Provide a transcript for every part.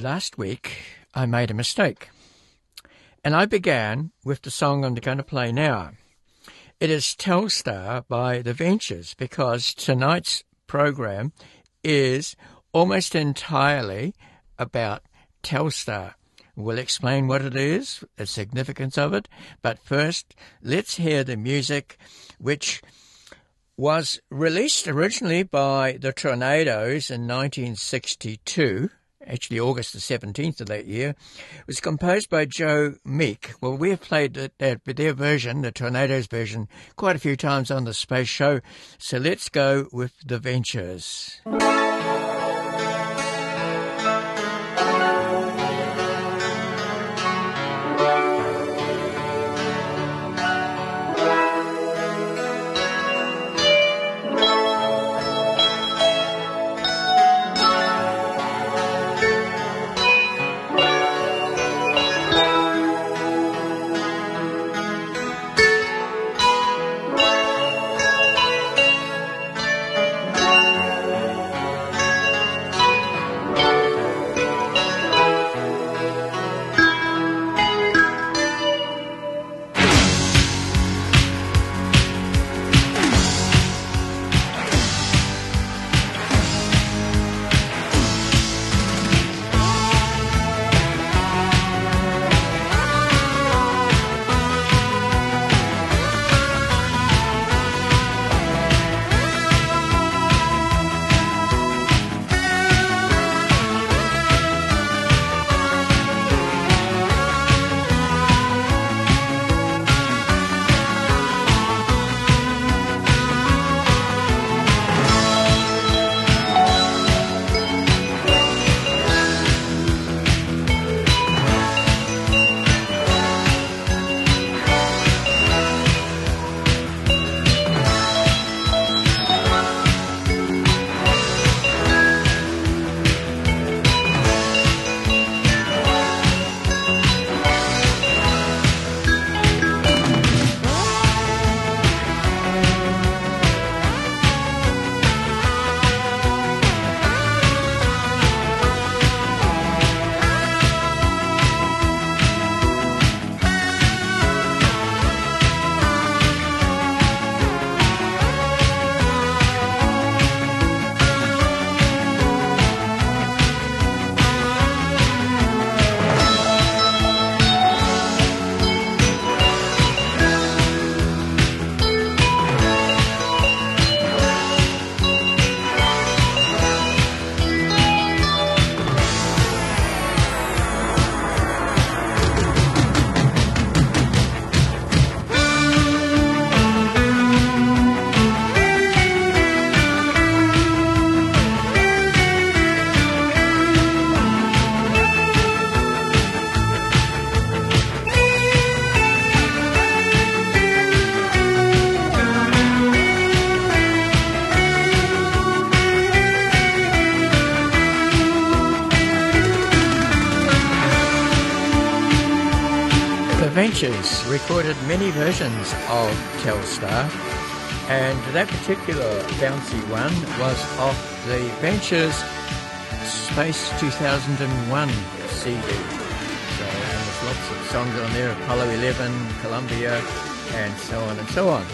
last week I made a mistake. And I began with the song I'm going to play now. It is Telstar by The Ventures because tonight's program is almost entirely about Telstar. We'll explain what it is, the significance of it, but first let's hear the music which was released originally by the Tornados in 1962 actually August the 17th of that year, was composed by Joe Meek. Well, we have played that, their version, the Tornados version, quite a few times on the Space Show. So let's go with The. Ventures many versions of Telstar, and that particular bouncy one was off the Ventures Space 2001 CD. So there's lots of songs on there, Apollo 11, Columbia, and so on and so on.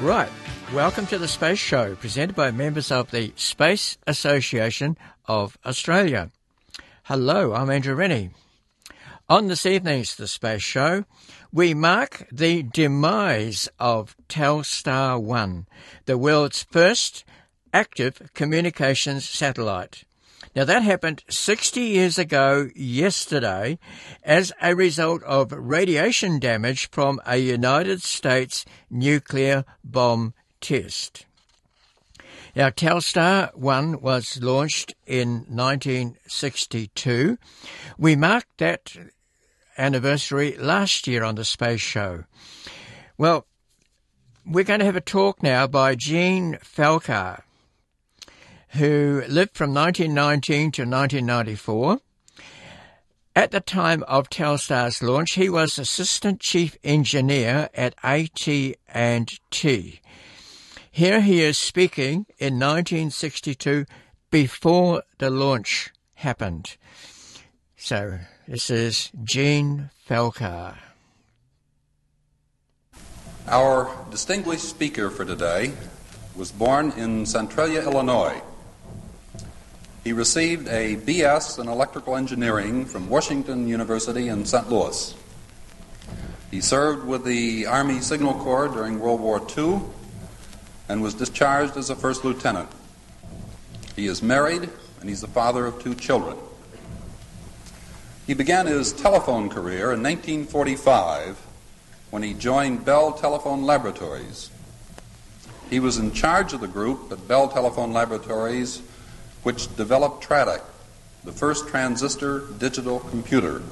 Right, welcome to the Space Show, presented by members of the Space Association of Australia. Hello, I'm Andrew Rennie. On this evening's The Space Show, we mark the demise of Telstar 1, the world's first active communications satellite. Now that happened 60 years ago yesterday as a result of radiation damage from a United States nuclear bomb test. Now, Telstar 1 was launched in 1962. We marked that anniversary last year on the Space Show. Well, we're going to have a talk now by Jean Felker, who lived from 1919 to 1994. At the time of Telstar's launch, he was assistant chief engineer at AT&T. Here he is speaking in 1962 before the launch happened. So, this is Jean Felker. Our distinguished speaker for today was born in Centralia, Illinois. He received a BS in electrical engineering from Washington University in St. Louis. He served with the Army Signal Corps during World War II and was discharged as a first lieutenant. He is married and he's the father of two children. He began his telephone career in 1945 when he joined Bell Telephone Laboratories. He was in charge of the group at Bell Telephone Laboratories, which developed TRADIC, the first transistor digital computer.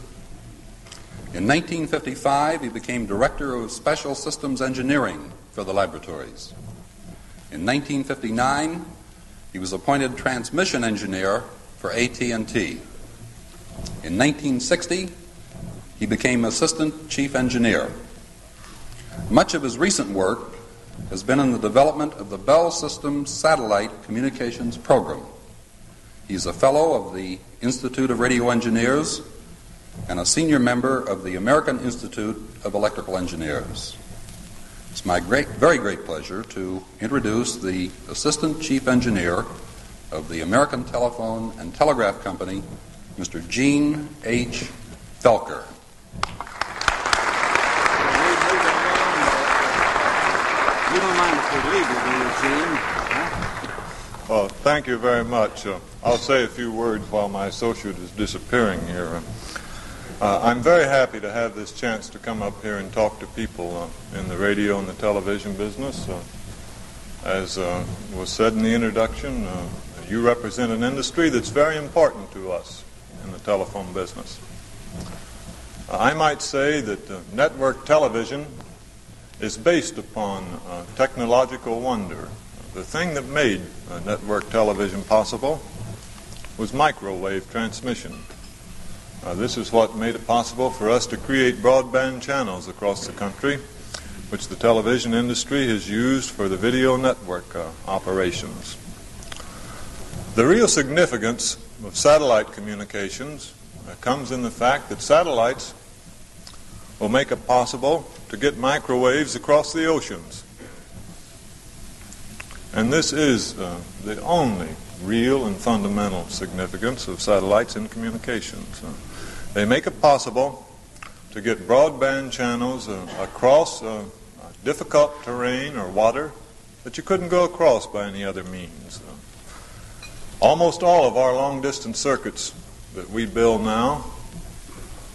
In 1955, he became Director of Special Systems Engineering for the laboratories. In 1959, he was appointed Transmission Engineer for AT&T. In 1960, he became Assistant Chief Engineer. Much of his recent work has been in the development of the Bell System Satellite Communications Program. He's a fellow of the Institute of Radio Engineers and a senior member of the American Institute of Electrical Engineers. It's my great, very great pleasure to introduce the Assistant Chief Engineer of the American Telephone and Telegraph Company, Mr. Jean H. Felker. You don't mind if we leave you, do you, Jean? Well, thank you very much. Uh, I'll say a few words while my associate is disappearing here. Uh, I'm very happy to have this chance to come up here and talk to people uh, in the radio and the television business. Uh, as uh, was said in the introduction, uh, you represent an industry that's very important to us in the telephone business. I might say that uh, network television is based upon uh, technological wonder. The thing that made uh, network television possible was microwave transmission. Uh, this is what made it possible for us to create broadband channels across the country, which the television industry has used for the video network uh, operations. The real significance of satellite communications uh, comes in the fact that satellites will make it possible to get microwaves across the oceans. And this is uh, the only real and fundamental significance of satellites in communications. Uh, they make it possible to get broadband channels uh, across uh, difficult terrain or water that you couldn't go across by any other means. Almost all of our long distance circuits that we build now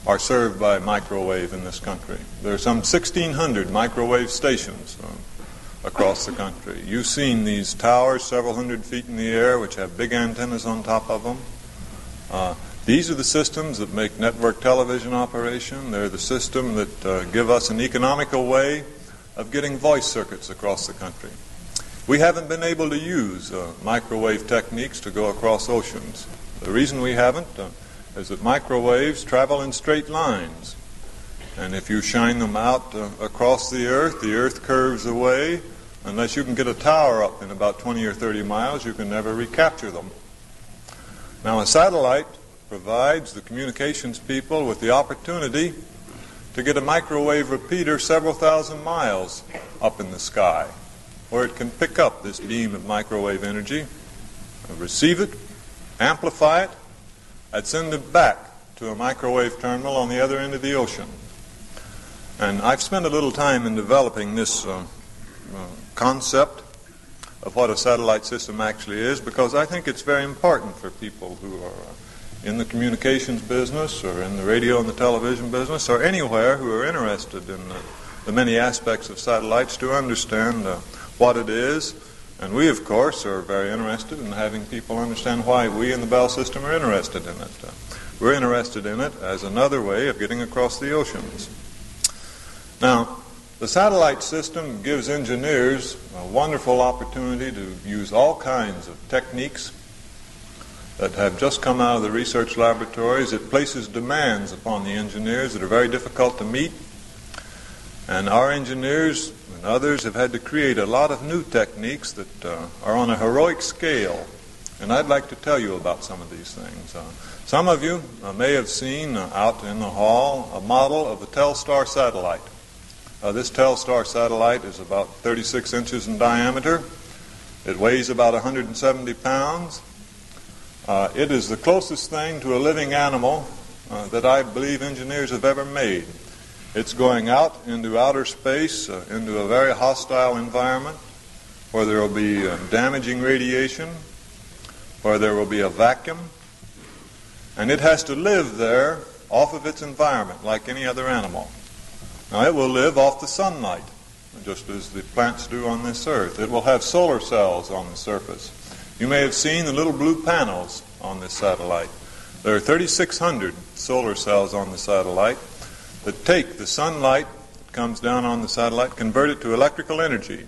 are served by microwave in this country. There are some 1,600 microwave stations across the country. You've seen these towers several hundred feet in the air which have big antennas on top of them. Uh, these are the systems that make network television operation. They're the system that uh, give us an economical way of getting voice circuits across the country. We haven't been able to use uh, microwave techniques to go across oceans. The reason we haven't uh, is that microwaves travel in straight lines. And if you shine them out uh, across the earth, the earth curves away. Unless you can get a tower up in about 20 or 30 miles, you can never recapture them. Now, a satellite provides the communications people with the opportunity to get a microwave repeater several thousand miles up in the sky where it can pick up this beam of microwave energy, receive it, amplify it, and send it back to a microwave terminal on the other end of the ocean. And I've spent a little time in developing this uh, uh, concept of what a satellite system actually is because I think it's very important for people who are uh, in the communications business or in the radio and the television business or anywhere who are interested in the, many aspects of satellites to understand uh, what it is. And we, of course, are very interested in having people understand why we in the Bell system are interested in it. Uh, we're interested in it as another way of getting across the oceans. Now, the satellite system gives engineers a wonderful opportunity to use all kinds of techniques that have just come out of the research laboratories. It places demands upon the engineers that are very difficult to meet. And our engineers and others have had to create a lot of new techniques that uh, are on a heroic scale And I'd like to tell you about some of these things. Uh, some of you uh, may have seen uh, out in the hall a model of the Telstar satellite. Uh, this Telstar satellite is about 36 inches in diameter. It weighs about 170 pounds. Uh, it is the closest thing to a living animal that I believe engineers have ever made. It's going out into outer space, uh, into a very hostile environment where there will be uh, damaging radiation, where there will be a vacuum, and it has to live there off of its environment like any other animal. Now, it will live off the sunlight, just as the plants do on this earth. It will have solar cells on the surface. You may have seen the little blue panels on this satellite. There are 3,600 solar cells on the satellite take the sunlight that comes down on the satellite, convert it to electrical energy,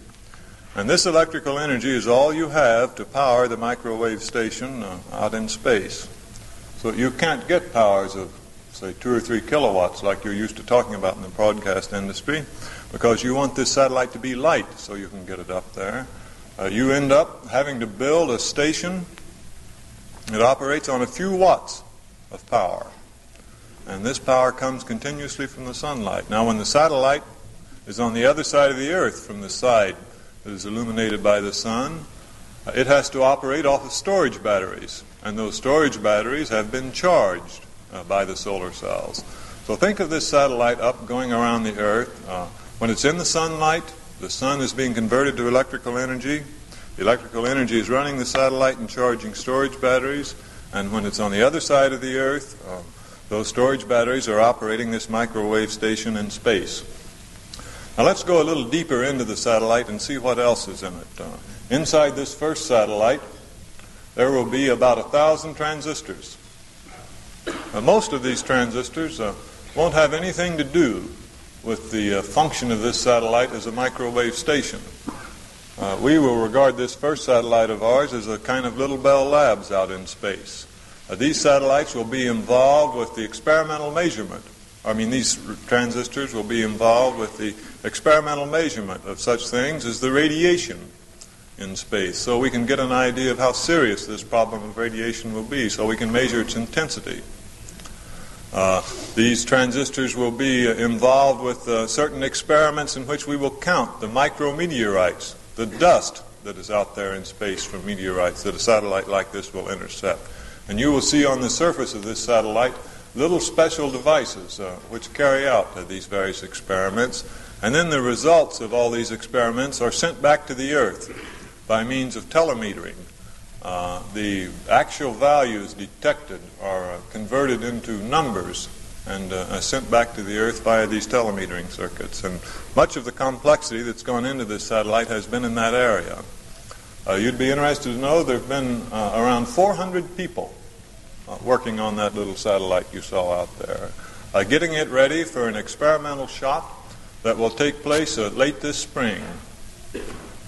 and this electrical energy is all you have to power the microwave station uh, out in space. So you can't get powers of, say, two or three kilowatts like you're used to talking about in the broadcast industry because you want this satellite to be light so you can get it up there. Uh, you end up having to build a station that operates on a few watts of power. And this power comes continuously from the sunlight. Now, when the satellite is on the other side of the Earth from the side that is illuminated by the sun, uh, it has to operate off of storage batteries. And those storage batteries have been charged uh, by the solar cells. So think of this satellite up going around the Earth. Uh, when it's in the sunlight, the sun is being converted to electrical energy. The electrical energy is running the satellite and charging storage batteries. And when it's on the other side of the Earth, uh, those storage batteries are operating this microwave station in space. Now let's go a little deeper into the satellite and see what else is in it. Uh, inside this first satellite, there will be about a thousand transistors. Now, most of these transistors uh, won't have anything to do with the uh, function of this satellite as a microwave station. Uh, we will regard this first satellite of ours as a kind of little Bell Labs out in space. Uh, these satellites will be involved with the experimental measurement. I mean, these transistors will be involved with the experimental measurement of such things as the radiation in space so we can get an idea of how serious this problem of radiation will be so we can measure its intensity. Uh, these transistors will be uh, involved with uh, certain experiments in which we will count the micrometeorites, the dust that is out there in space from meteorites that a satellite like this will intercept. And you will see on the surface of this satellite little special devices uh, which carry out uh, these various experiments and then the results of all these experiments are sent back to the Earth by means of telemetering. Uh, the actual values detected are uh, converted into numbers and uh, sent back to the Earth via these telemetering circuits. And much of the complexity that's gone into this satellite has been in that area. Uh, you'd be interested to know there have been around 400 people working on that little satellite you saw out there, getting it ready for an experimental shot that will take place uh, late this spring.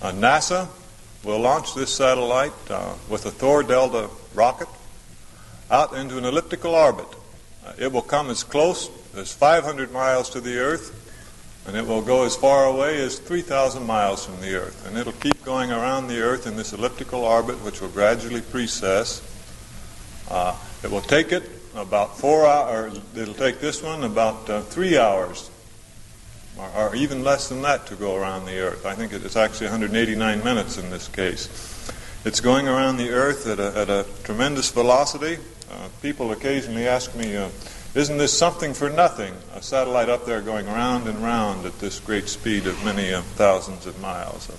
Uh, NASA will launch this satellite uh, with a Thor Delta rocket out into an elliptical orbit. Uh, it will come as close as 500 miles to the Earth, and it will go as far away as 3,000 miles from the Earth. And it'll keep going around the Earth in this elliptical orbit, which will gradually precess. Uh, it will take it about four hours, it'll take this one about uh, three hours or, or, even less than that to go around the Earth. I think it's actually 189 minutes in this case. It's going around the Earth at a, at a tremendous velocity. Uh, people occasionally ask me, uh, isn't this something for nothing? A satellite up there going round and round at this great speed of many uh, thousands of miles.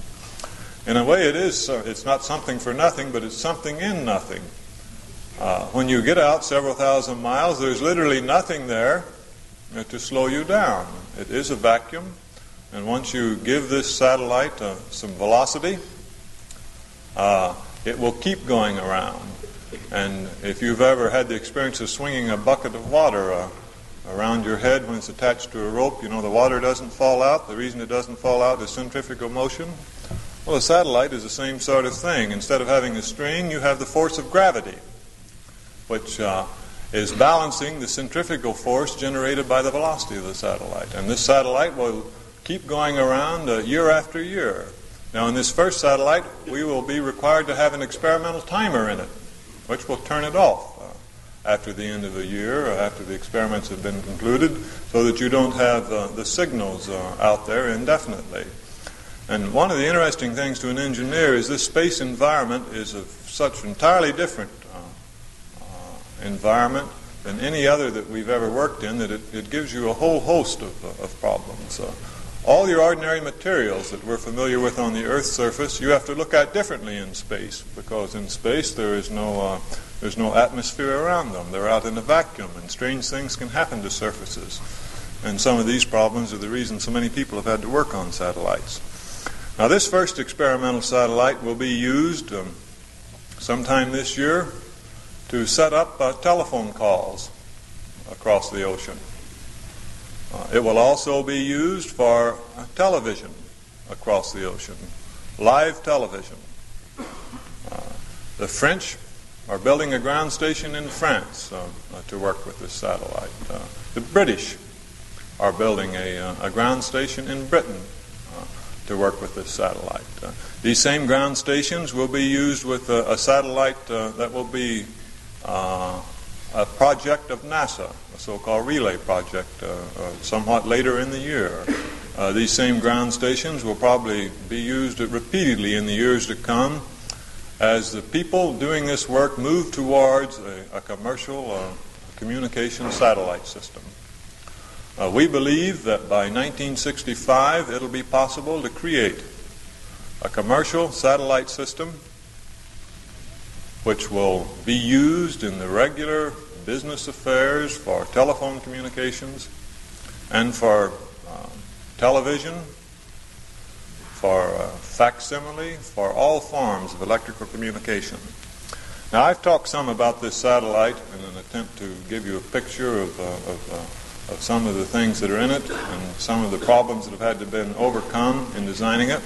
In a way, it is. Uh, it's not something for nothing, but it's something in nothing. Uh, when you get out several thousand miles, there's literally nothing there to slow you down. It is a vacuum, and once you give this satellite uh, some velocity, uh, it will keep going around. And if you've ever had the experience of swinging a bucket of water uh, around your head when it's attached to a rope, you know the water doesn't fall out. The reason it doesn't fall out is centrifugal motion. Well, a satellite is the same sort of thing. Instead of having a string, you have the force of gravity, which uh, is balancing the centrifugal force generated by the velocity of the satellite. And this satellite will keep going around uh, year after year. Now, in this first satellite, we will be required to have an experimental timer in it, which will turn it off uh, after the end of the year, or after the experiments have been concluded, so that you don't have uh, the signals uh, out there indefinitely. And one of the interesting things to an engineer is this space environment is of such entirely different uh, uh, environment than any other that we've ever worked in that it, it gives you a whole host of, uh, of problems. All your ordinary materials that we're familiar with on the Earth's surface, you have to look at differently in space because in space there is no uh, there's no atmosphere around them. They're out in a vacuum, and strange things can happen to surfaces. And some of these problems are the reason so many people have had to work on satellites. Now, this first experimental satellite will be used um, sometime this year to set up uh, telephone calls across the ocean. Uh, it will also be used for uh, television across the ocean, live television. Uh, the French are building a ground station in France uh, uh, to work with this satellite. Uh, the British are building a, a, ground station in Britain to work with this satellite. these same ground stations will be used with a, a satellite that will be a project of NASA, a so-called relay project, uh, uh, somewhat later in the year. Uh, these same ground stations will probably be used repeatedly in the years to come as the people doing this work move towards a, a commercial uh, communication satellite system. Uh, we believe that by 1965 it'll be possible to create a commercial satellite system which will be used in the regular business affairs, for telephone communications, and for uh, television, for uh, facsimile, for all forms of electrical communication. Now, I've talked some about this satellite in an attempt to give you a picture of, uh, of, uh, of, some of the things that are in it and some of the problems that have had to be overcome in designing it.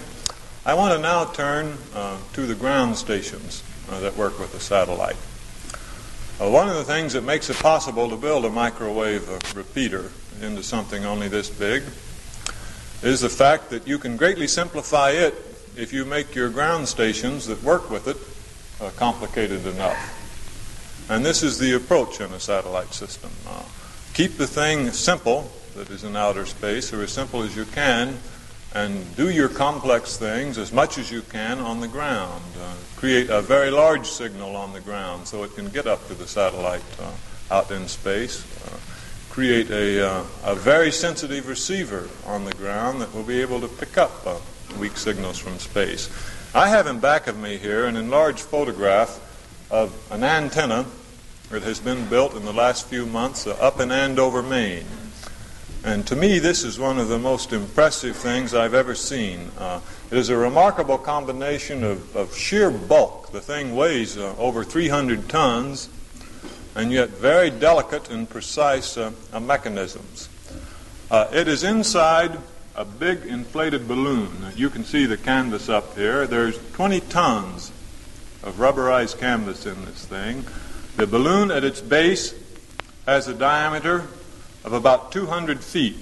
I want to now turn uh, to the ground stations that work with the satellite. Uh, one of the things that makes it possible to build a microwave repeater into something only this big is the fact that you can greatly simplify it if you make your ground stations that work with it uh, complicated enough. And this is the approach in a satellite system. Uh, keep the thing simple that is in outer space, or as simple as you can, and do your complex things as much as you can on the ground. Uh, create a very large signal on the ground so it can get up to the satellite uh, out in space. Uh, create a, uh, a very sensitive receiver on the ground that will be able to pick up uh, weak signals from space. I have in back of me here an enlarged photograph of an antenna that has been built in the last few months uh, up in Andover, Maine. And to me, this is one of the most impressive things I've ever seen. Uh, it is a remarkable combination of, of sheer bulk. The thing weighs uh, over 300 tons, and yet very delicate and precise uh, uh mechanisms. Uh, it is inside a big inflated balloon. You can see the canvas up here. There's 20 tons of rubberized canvas in this thing. The balloon at its base has a diameter of about 200 feet.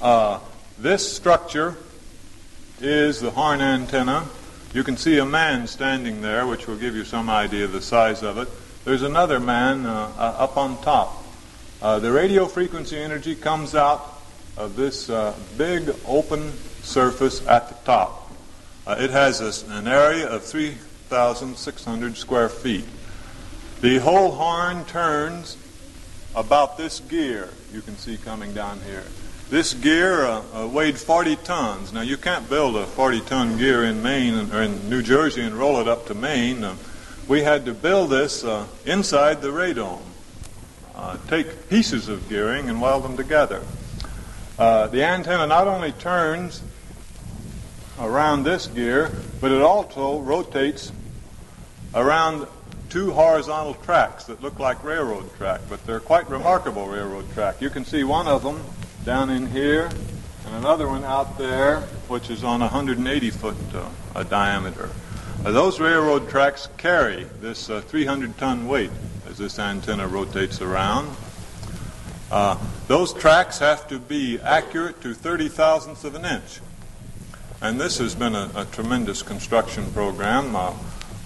Uh, this structure is the horn antenna. You can see a man standing there, which will give you some idea of the size of it. There's another man uh, uh, up on top. Uh, the radio frequency energy comes out of this uh, big open surface at the top. Uh, it has a, an area of 3,600 square feet. The whole horn turns about this gear you can see coming down here. This gear uh, uh, weighed 40 tons. Now, you can't build a 40 ton gear in Maine or in New Jersey and roll it up to Maine. Uh, we had to build this uh, inside the radome, uh, take pieces of gearing and weld them together. Uh, the antenna not only turns around this gear, but it also rotates around two horizontal tracks that look like railroad track, but they're quite remarkable railroad track. You can see one of them down in here, and another one out there, which is on 180 foot uh, diameter. Uh, those railroad tracks carry this uh, 300 ton weight as this antenna rotates around. Uh, those tracks have to be accurate to 30 thousandths of an inch. And this has been a, a tremendous construction program. Uh,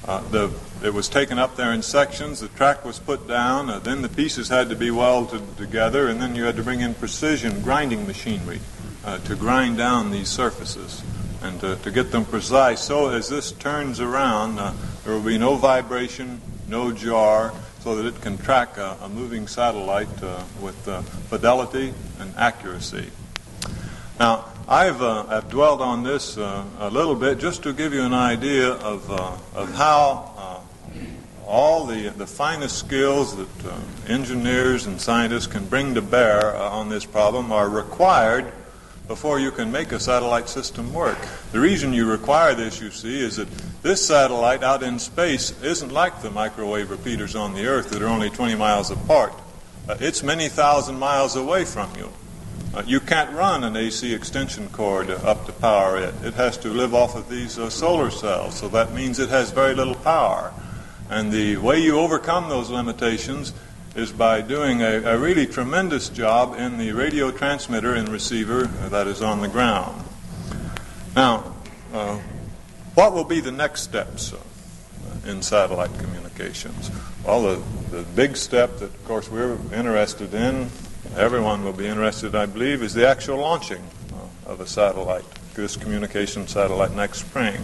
uh, the, it was taken up there in sections, the track was put down, uh, then the pieces had to be welded together, and then you had to bring in precision grinding machinery uh, to grind down these surfaces and to, to, get them precise. So as this turns around, uh, there will be no vibration, no jar, so that it can track a, a moving satellite uh, with uh, fidelity and accuracy. Now, I've, uh, I've dwelt on this uh, a little bit just to give you an idea of, uh, of how uh, all the, the finest skills that uh, engineers and scientists can bring to bear uh, on this problem are required before you can make a satellite system work. The reason you require this, you see, is that this satellite out in space isn't like the microwave repeaters on the Earth that are only 20 miles apart. it's many thousand miles away from you. Uh, you can't run an AC extension cord up to power it. It has to live off of these uh, solar cells, so that means it has very little power. And the way you overcome those limitations is by doing a, a really tremendous job in the radio transmitter and receiver that is on the ground. Now, uh, what will be the next steps uh, in satellite communications? Well, the, the big step that, of course, we're interested in everyone will be interested, I believe, is the actual launching uh, of a satellite, this communication satellite next spring.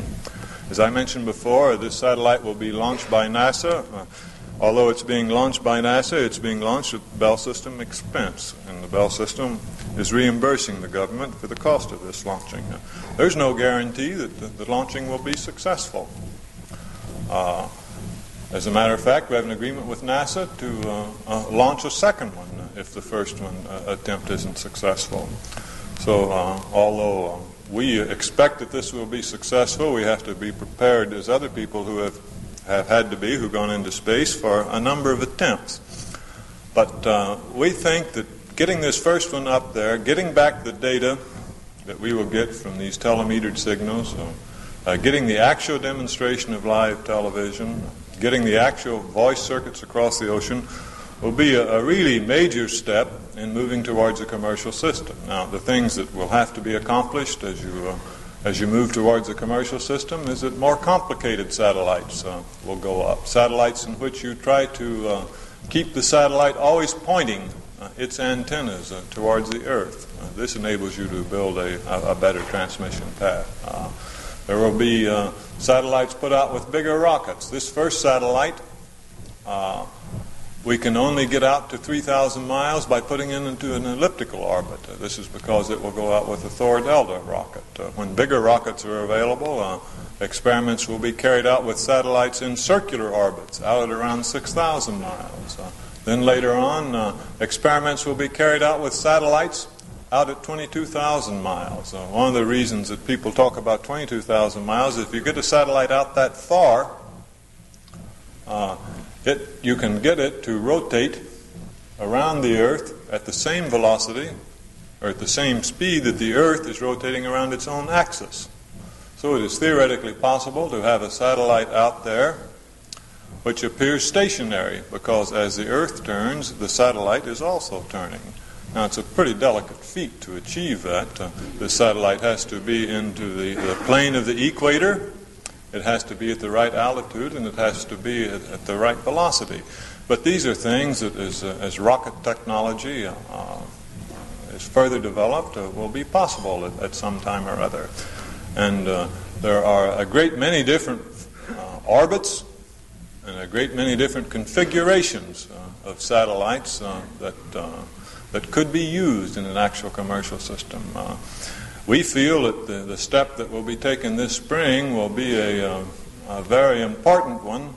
As I mentioned before, this satellite will be launched by NASA. Uh, although it's being launched by NASA, it's being launched at Bell System expense, and the Bell System is reimbursing the government for the cost of this launching. Now, there's no guarantee that the, the, launching will be successful. Uh, as a matter of fact, we have an agreement with NASA to uh, uh, launch a second one if the first one uh, attempt isn't successful. So, uh, although uh, we expect that this will be successful, we have to be prepared as other people who have, have had to be, who've gone into space, for a number of attempts. But uh, we think that getting this first one up there, getting back the data that we will get from these telemetered signals, uh, getting the actual demonstration of live television, getting the actual voice circuits across the ocean will be a, a, really major step in moving towards a commercial system. Now, the things that will have to be accomplished as you uh, as you move towards a commercial system is that more complicated satellites uh, will go up. Satellites in which you try to uh, keep the satellite always pointing uh, its antennas uh, towards the Earth. Uh, this enables you to build a, a, a better transmission path. there will be satellites put out with bigger rockets. This first satellite we can only get out to 3,000 miles by putting it into an elliptical orbit. Uh, this is because it will go out with the Thor Delta rocket. Uh, when bigger rockets are available, uh, experiments will be carried out with satellites in circular orbits out at around 6,000 miles. Uh, then later on, uh, experiments will be carried out with satellites out at 22,000 miles. One of the reasons that people talk about 22,000 miles is if you get a satellite out that far, it, you can get it to rotate around the Earth at the same velocity or at the same speed that the Earth is rotating around its own axis. So it is theoretically possible to have a satellite out there which appears stationary because as the Earth turns, the satellite is also turning. Now, it's a pretty delicate feat to achieve that. Uh, the satellite has to be into the, the plane of the equator it has to be at the right altitude and it has to be at, at the right velocity. But these are things that, as, uh, as rocket technology uh, is further developed, uh, will be possible at, at, some time or other. And uh, there are a great many different uh, orbits and a great many different configurations uh, of satellites that, that could be used in an actual commercial system. We feel that the, the step that will be taken this spring will be a, uh, a very important one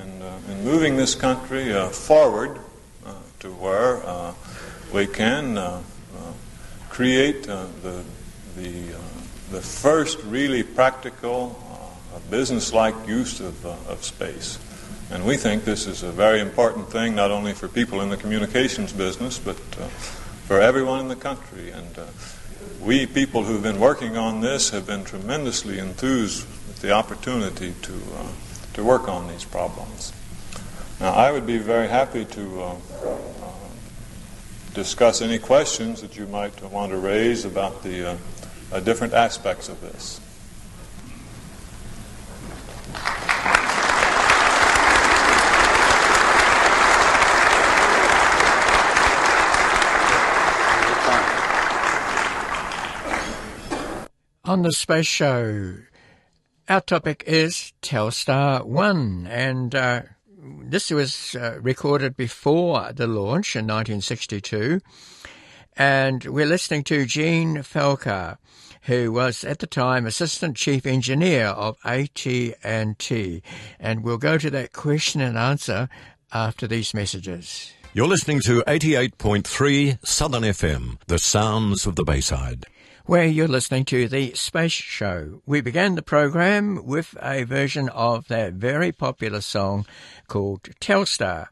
in, uh, in moving this country uh, forward uh, to where uh, we can uh, create the, the, the first really practical, business-like use of, of space. And we think this is a very important thing, not only for people in the communications business, but for everyone in the country. And we people who've been working on this have been tremendously enthused with the opportunity to, uh, to work on these problems. Now, I would be very happy to uh, uh, discuss any questions that you might want to raise about the uh, uh, different aspects of this. On the Space Show, our topic is Telstar 1, and uh, this was uh, recorded before the launch in 1962. And we're listening to Jean Felker, who was at the time Assistant Chief Engineer of AT&T. And we'll go to that question and answer after these messages. You're listening to 88.3 Southern FM, the sounds of the Bayside where you're listening to the Space Show. We began the program with a version of that very popular song called Telstar,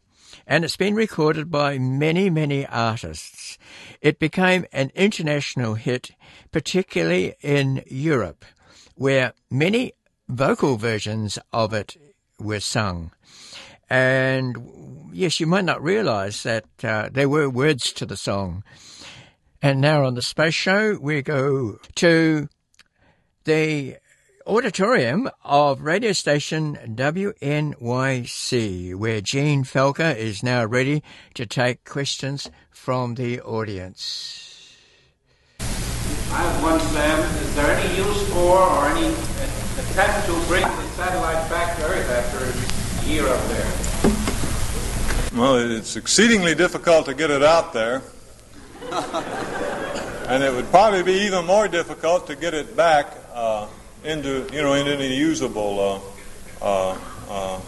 and it's been recorded by many, many artists. It became an international hit, particularly in Europe, where many vocal versions of it were sung. And yes, you might not realize that uh, there were words to the song. And now on the Space Show, we go to the auditorium of radio station WNYC, where Jean Felker is now ready to take questions from the audience. I have one, Sam. Is there any use for or any attempt to bring the satellite back to Earth after a year up there? Well, it's exceedingly difficult to get it out there. and it would probably be even more difficult to get it back uh, into, you know, into any usable uh, uh, uh,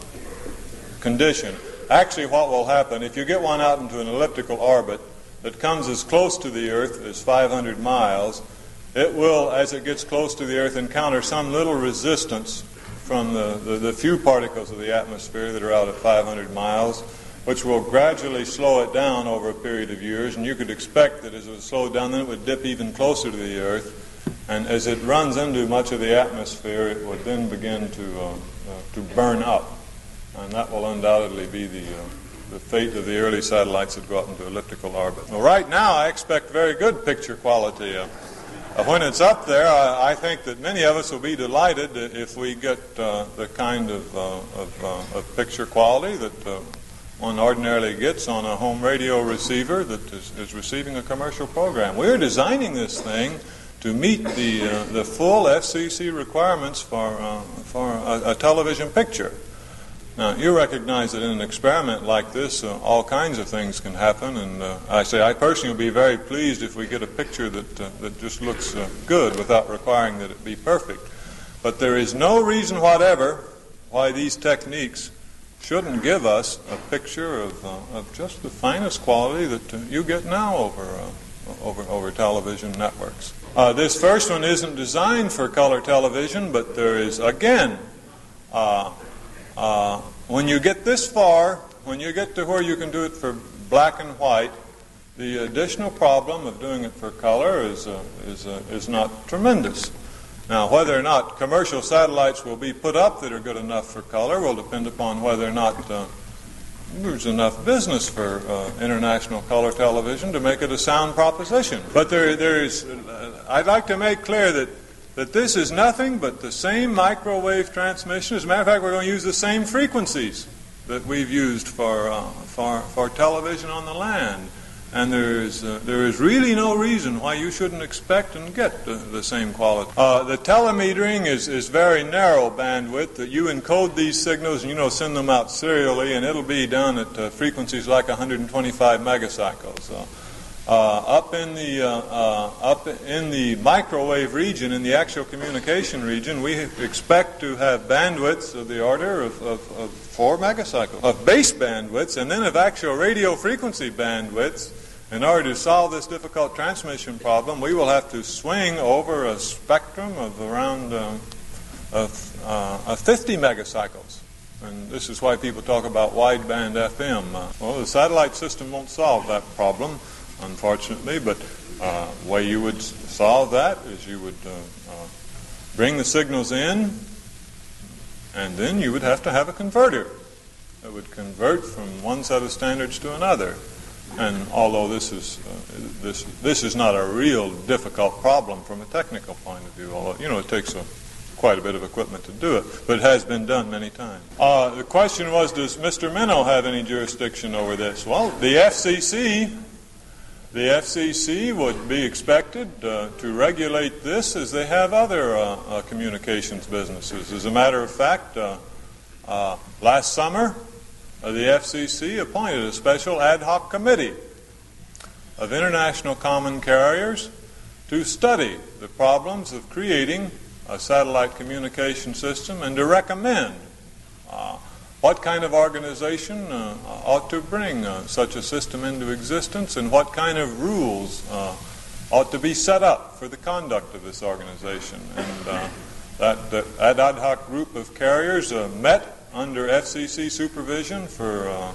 condition. Actually, what will happen if you get one out into an elliptical orbit that comes as close to the Earth as 500 miles, it will, as it gets close to the Earth, encounter some little resistance from the, the, the few particles of the atmosphere that are out at 500 miles which will gradually slow it down over a period of years. And you could expect that as it would slow down, then it would dip even closer to the Earth. And as it runs into much of the atmosphere, it would then begin to, uh, uh, to burn up. And that will undoubtedly be the, uh, the fate of the early satellites that go out into elliptical orbit. Well, right now, I expect very good picture quality. Uh, uh, when it's up there, I, I, think that many of us will be delighted if we get uh, the kind of, of, of, picture quality that one ordinarily gets on a home radio receiver that is, is receiving a commercial program. We're designing this thing to meet the, uh, the full FCC requirements for, uh, for a, a, television picture. Now, you recognize that in an experiment like this, uh, all kinds of things can happen, and uh, I say I personally will be very pleased if we get a picture that, uh, that just looks uh, good without requiring that it be perfect. But there is no reason whatever why these techniques shouldn't give us a picture of, uh, of just the finest quality that uh, you get now over, uh, over, over television networks. Uh, this first one isn't designed for color television, but there is, again, uh, uh, when you get this far, when you get to where you can do it for black and white, the additional problem of doing it for color is, is, is not tremendous. Now, whether or not commercial satellites will be put up that are good enough for color will depend upon whether or not uh, there's enough business for uh, international color television to make it a sound proposition. But there, there is, uh, I'd like to make clear that, that this is nothing but the same microwave transmission. As a matter of fact, we're going to use the same frequencies that we've used for, uh, for, for television on the land. And there is, uh, there is really no reason why you shouldn't expect and get the, the same quality. Uh, the telemetering is, is very narrow bandwidth. That you encode these signals and you know send them out serially, and it'll be done at uh, frequencies like 125 megacycles. Uh, uh, up in the uh, up in the microwave region, in the actual communication region, we expect to have bandwidths of the order of, of, of four megacycles of base bandwidths, and then of actual radio frequency bandwidths in order to solve this difficult transmission problem, we will have to swing over a spectrum of around uh, of, uh, 50 megacycles. And this is why people talk about wideband FM. Uh, well, the satellite system won't solve that problem, unfortunately, but uh, the way you would solve that is you would uh, uh, bring the signals in, and then you would have to have a converter that would convert from one set of standards to another. And although this is uh, this this is not a real difficult problem from a technical point of view, although you know it takes a, quite a bit of equipment to do it, but it has been done many times. Uh, the question was, does Mr. Minow have any jurisdiction over this? Well, the FCC the FCC would be expected uh, to regulate this as they have other uh, uh, communications businesses. As a matter of fact, uh, last summer, the FCC appointed a special ad hoc committee of international common carriers to study the problems of creating a satellite communication system and to recommend uh, what kind of organization uh, ought to bring uh, such a system into existence and what kind of rules uh, ought to be set up for the conduct of this organization. And uh, that, that ad hoc group of carriers uh, met under FCC supervision for uh,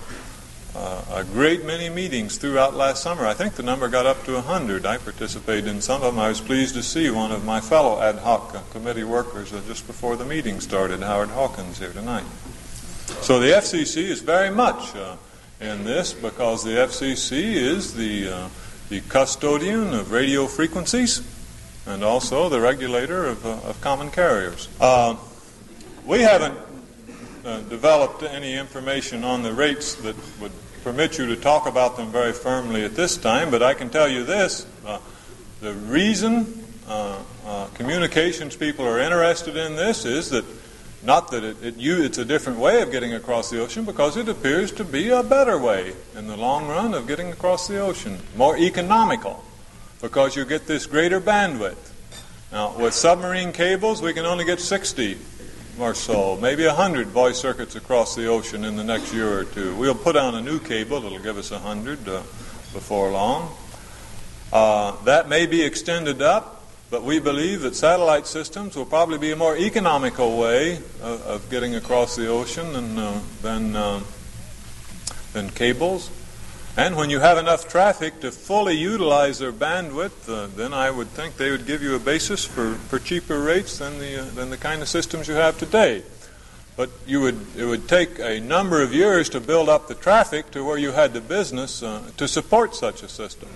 a great many meetings throughout last summer. I think the number got up to 100. I participated in some of them. I was pleased to see one of my fellow ad hoc uh, committee workers uh, just before the meeting started, Howard Hawkins, here tonight. So the FCC is very much uh, in this because the FCC is the, uh, the custodian of radio frequencies and also the regulator of, uh, of common carriers. we haven't developed any information on the rates that would permit you to talk about them very firmly at this time, but I can tell you this uh, the reason uh, uh, communications people are interested in this is that not that it, it, you, it's a different way of getting across the ocean, because it appears to be a better way in the long run of getting across the ocean, more economical, because you get this greater bandwidth. Now, with submarine cables, we can only get 60 or so, maybe 100 voice circuits across the ocean in the next year or two. We'll put on a new cable that'll give us a 100 uh, before long. Uh, that may be extended up, but we believe that satellite systems will probably be a more economical way of, of getting across the ocean than, uh, than, uh, than cables. And when you have enough traffic to fully utilize their bandwidth, uh, then I would think they would give you a basis for, for cheaper rates than the, uh, than the kind of systems you have today. But you would, it would take a number of years to build up the traffic to where you had the business uh, to support such a system.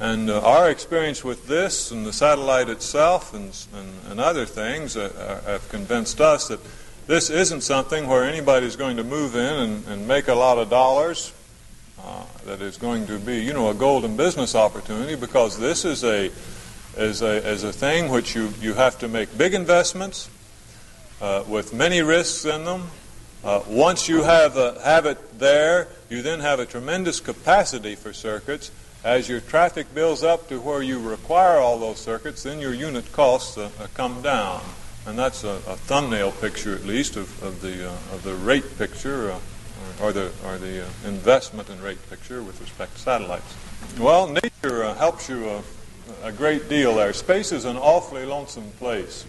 And uh, our experience with this and the satellite itself and, and, and other things uh, uh, have convinced us that this isn't something where anybody's going to move in and, and make a lot of dollars uh, that is going to be, you know, a golden business opportunity because this is a is a, is a thing which you, you have to make big investments uh, with many risks in them. Uh, once you have, a, have it there, you then have a tremendous capacity for circuits. As your traffic builds up to where you require all those circuits, then your unit costs uh, uh, come down. And that's a, a, thumbnail picture, at least, of, of, the, of the rate picture or the, or the uh, investment and rate picture with respect to satellites. Well, nature uh, helps you a, great deal there. Space is an awfully lonesome place.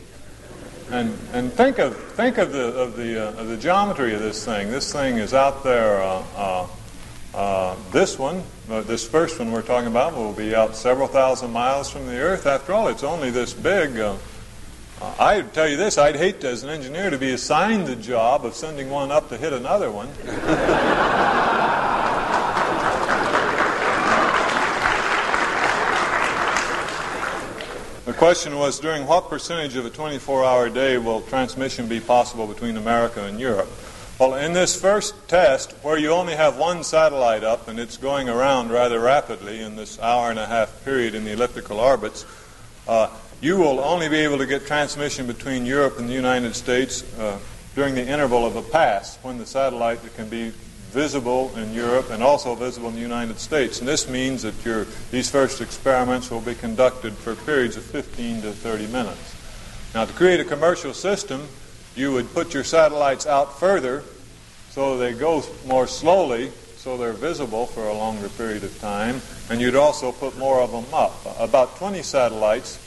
And, and think of, think of, the, of, the, uh, of the geometry of this thing. This thing is out there. Uh, uh, uh this one, this first one we're talking about, will be out several thousand miles from the Earth. After all, it's only this big. I'd tell you this I'd hate to, as an engineer to be assigned the job of sending one up to hit another one. the question was during what percentage of a 24 hour day will transmission be possible between America and Europe? Well, in this first test, where you only have one satellite up and it's going around rather rapidly in this hour and a half period in the elliptical orbits, uh, you will only be able to get transmission between Europe and the United States uh, during the interval of a pass when the satellite can be visible in Europe and also visible in the United States. And this means that your, these first experiments will be conducted for periods of 15 to 30 minutes. Now, to create a commercial system, you would put your satellites out further so they go more slowly so they're visible for a longer period of time, and you'd also put more of them up. About 20 satellites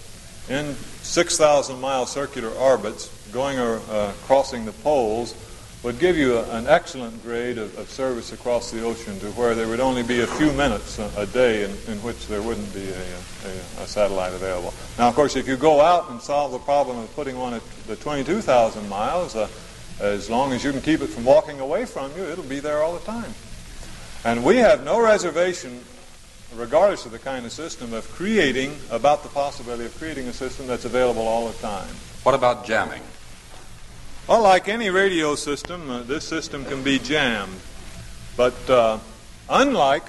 in 6,000 mile circular orbits going or uh, crossing the poles would give you a, an excellent grade of, of, service across the ocean to where there would only be a few minutes a, a day in, in, which there wouldn't be a, a, satellite available. Now, of course, if you go out and solve the problem of putting one at the 22,000 miles, uh, as long as you can keep it from walking away from you, it'll be there all the time. And we have no reservation regardless of the kind of system, of creating, about the possibility of creating a system that's available all the time. What about jamming? Well, like any radio system, uh, this system can be jammed. But uh, unlike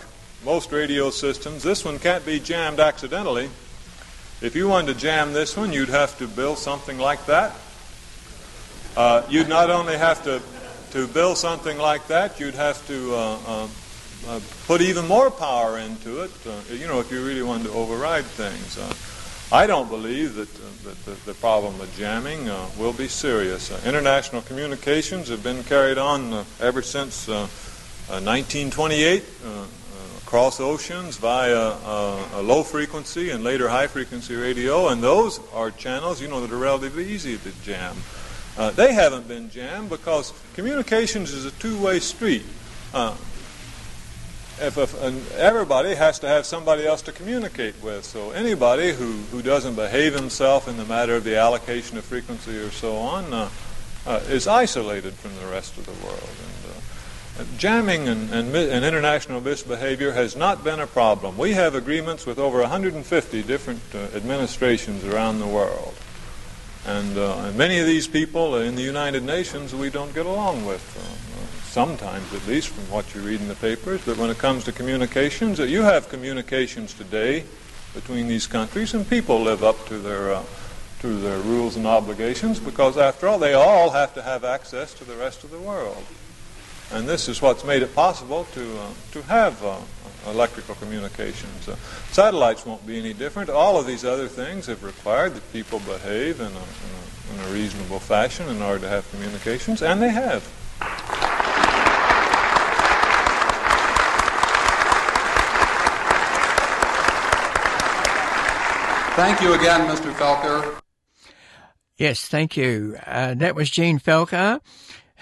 most radio systems, this one can't be jammed accidentally. If you wanted to jam this one, you'd have to build something like that. Uh, you'd not only have to, to build something like that, you'd have to uh, uh, uh put even more power into it, uh, you know, if you really wanted to override things. Uh, I don't believe that, that the, the, problem of jamming will be serious. international communications have been carried on ever since 1928 across oceans via uh, low frequency and later high frequency radio, and those are channels, you know, that are relatively easy to jam. Uh, they haven't been jammed because communications is a two-way street. If, if everybody has to have somebody else to communicate with, so anybody who, who doesn't behave himself in the matter of the allocation of frequency or so on uh, uh, is isolated from the rest of the world. And, uh, Jamming and, and, and, international misbehavior has not been a problem. We have agreements with over 150 different uh, administrations around the world. And, uh, and, many of these people in the United Nations we don't get along with, uh, sometimes at least from what you read in the papers. But when it comes to communications, uh, you have communications today between these countries, and people live up to their, uh, to their rules and obligations because, after all, they all have to have access to the rest of the world. And this is what's made it possible to, uh, to have uh, electrical communications. Uh, satellites won't be any different. All of these other things have required that people behave in a, in a, in a reasonable fashion in order to have communications, and they have. Thank you again, Mr. Felker. Yes, thank you. Uh, that was Jean Felker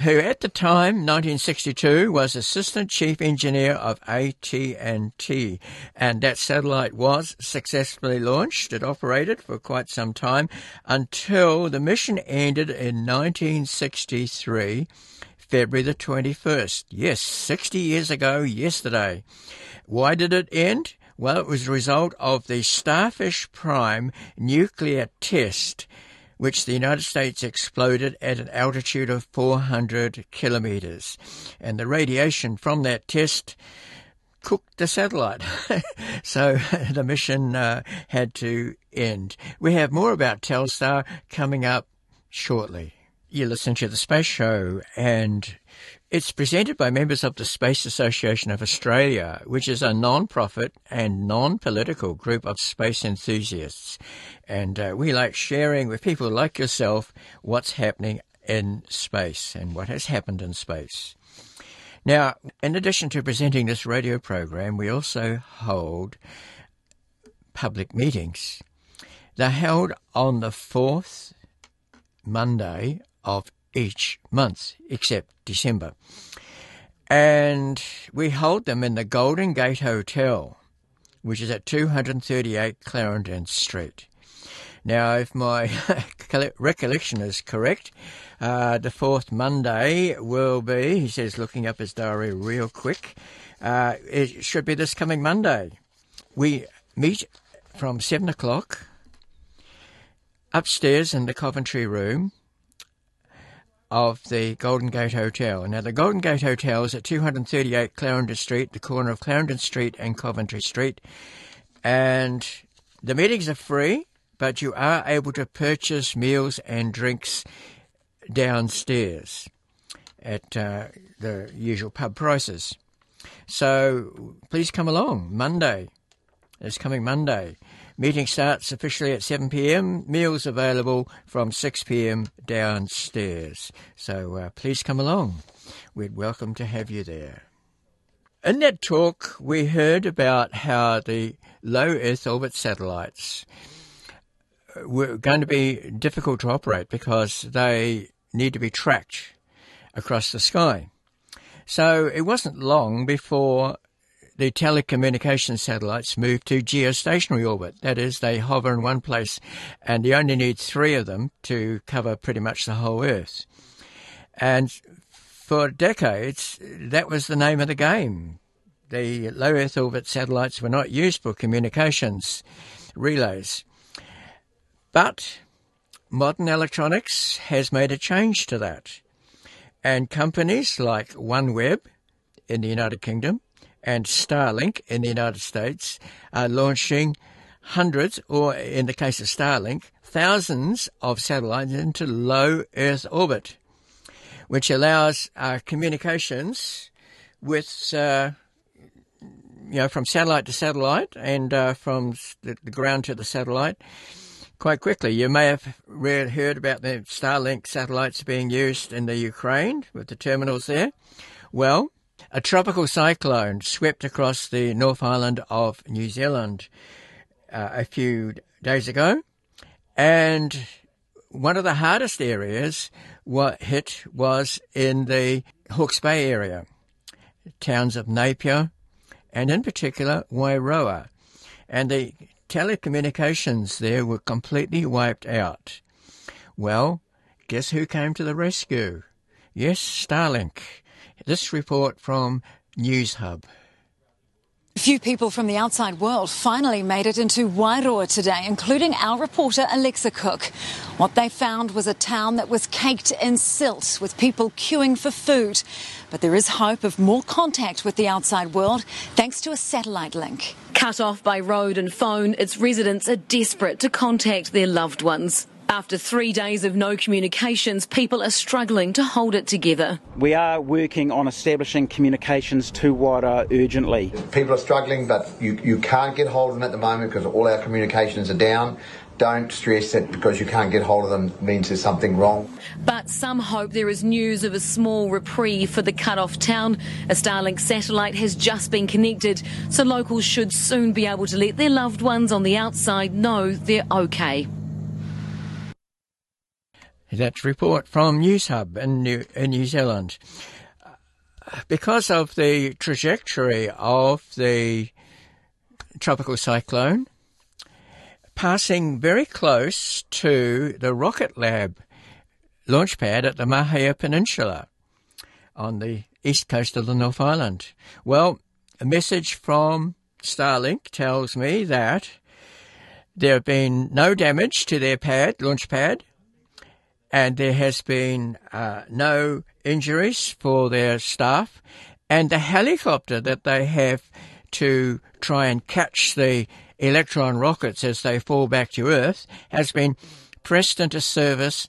who at the time, 1962, was assistant chief engineer of AT&T, and that satellite was successfully launched. It operated for quite some time until the mission ended in 1963, February the 21st. Yes, 60 years ago yesterday. Why did it end? Well, it was a result of the Starfish Prime nuclear test which the United States exploded at an altitude of 400 kilometers. And the radiation from that test cooked the satellite. so the mission uh, had to end. We have more about Telstar coming up shortly. You listen to the Space Show, and it's presented by members of the Space Association of Australia, which is a non-profit and non-political group of space enthusiasts. And uh, we like sharing with people like yourself what's happening in space and what has happened in space. Now, in addition to presenting this radio program, we also hold public meetings. They're held on the fourth Monday of each month, except December. And we hold them in the Golden Gate Hotel, which is at 238 Clarendon Street. Now, if my recollection is correct, uh, the fourth Monday will be, he says, looking up his diary real quick, uh, it should be this coming Monday. We meet from 7 o'clock upstairs in the Coventry room of the Golden Gate Hotel. Now, the Golden Gate Hotel is at 238 Clarendon Street, the corner of Clarendon Street and Coventry Street. And the meetings are free, but you are able to purchase meals and drinks downstairs at uh, the usual pub prices. So please come along Monday. It's coming Monday. Meeting starts officially at 7 p.m. Meals available from 6 p.m. downstairs. So uh, please come along. We'd welcome to have you there. In that talk, we heard about how the low Earth orbit satellites were going to be difficult to operate because they need to be tracked across the sky. So it wasn't long before the telecommunication satellites move to geostationary orbit. That is, they hover in one place and you only need three of them to cover pretty much the whole Earth. And for decades, that was the name of the game. The low Earth orbit satellites were not used for communications relays. But modern electronics has made a change to that. And companies like OneWeb in the United Kingdom and Starlink in the United States are launching hundreds, or in the case of Starlink, thousands of satellites into low Earth orbit, which allows uh, communications with, uh, you know, from satellite to satellite and uh, from the, ground to the satellite quite quickly. You may have heard about the Starlink satellites being used in the Ukraine with the terminals there. Well, a tropical cyclone swept across the North Island of New Zealand uh, a few days ago, and one of the hardest areas what hit was in the Hawke's Bay area, towns of Napier, and in particular Wairoa. And the telecommunications there were completely wiped out. Well, guess who came to the rescue? Yes, Starlink. This report from Newshub. A few people from the outside world finally made it into Wairoa today, including our reporter Alexa Cook. What they found was a town that was caked in silt, with people queuing for food. But there is hope of more contact with the outside world thanks to a satellite link. Cut off by road and phone, its residents are desperate to contact their loved ones. After three days of no communications, people are struggling to hold it together. We are working on establishing communications to Wairoa urgently. People are struggling, but you, you can't get hold of them at the moment because all our communications are down. Don't stress that because you can't get hold of them means there's something wrong. But some hope there is news of a small reprieve for the cut off town. A Starlink satellite has just been connected, so locals should soon be able to let their loved ones on the outside know they're okay. That report from Newshub in New, in New Zealand. Because of the trajectory of the tropical cyclone, passing very close to the Rocket Lab launch pad at the Mahia Peninsula on the east coast of the North Island. Well, a message from Starlink tells me that there have been no damage to their pad, launch pad, and there has been uh, no injuries for their staff. And the helicopter that they have to try and catch the electron rockets as they fall back to Earth has been pressed into service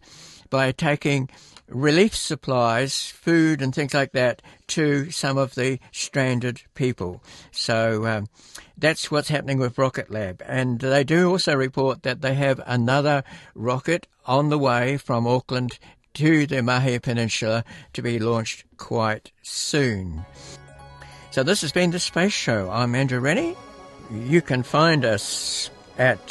by taking relief supplies, food, and things like that to some of the stranded people. So um, that's what's happening with Rocket Lab. And they do also report that they have another rocket on the way from Auckland to the Mahia Peninsula to be launched quite soon. So this has been the Space Show. I'm Andrew Rennie. You can find us at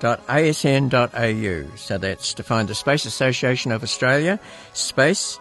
space.asn.au. So that's to find the Space Association of Australia, space.asn.au.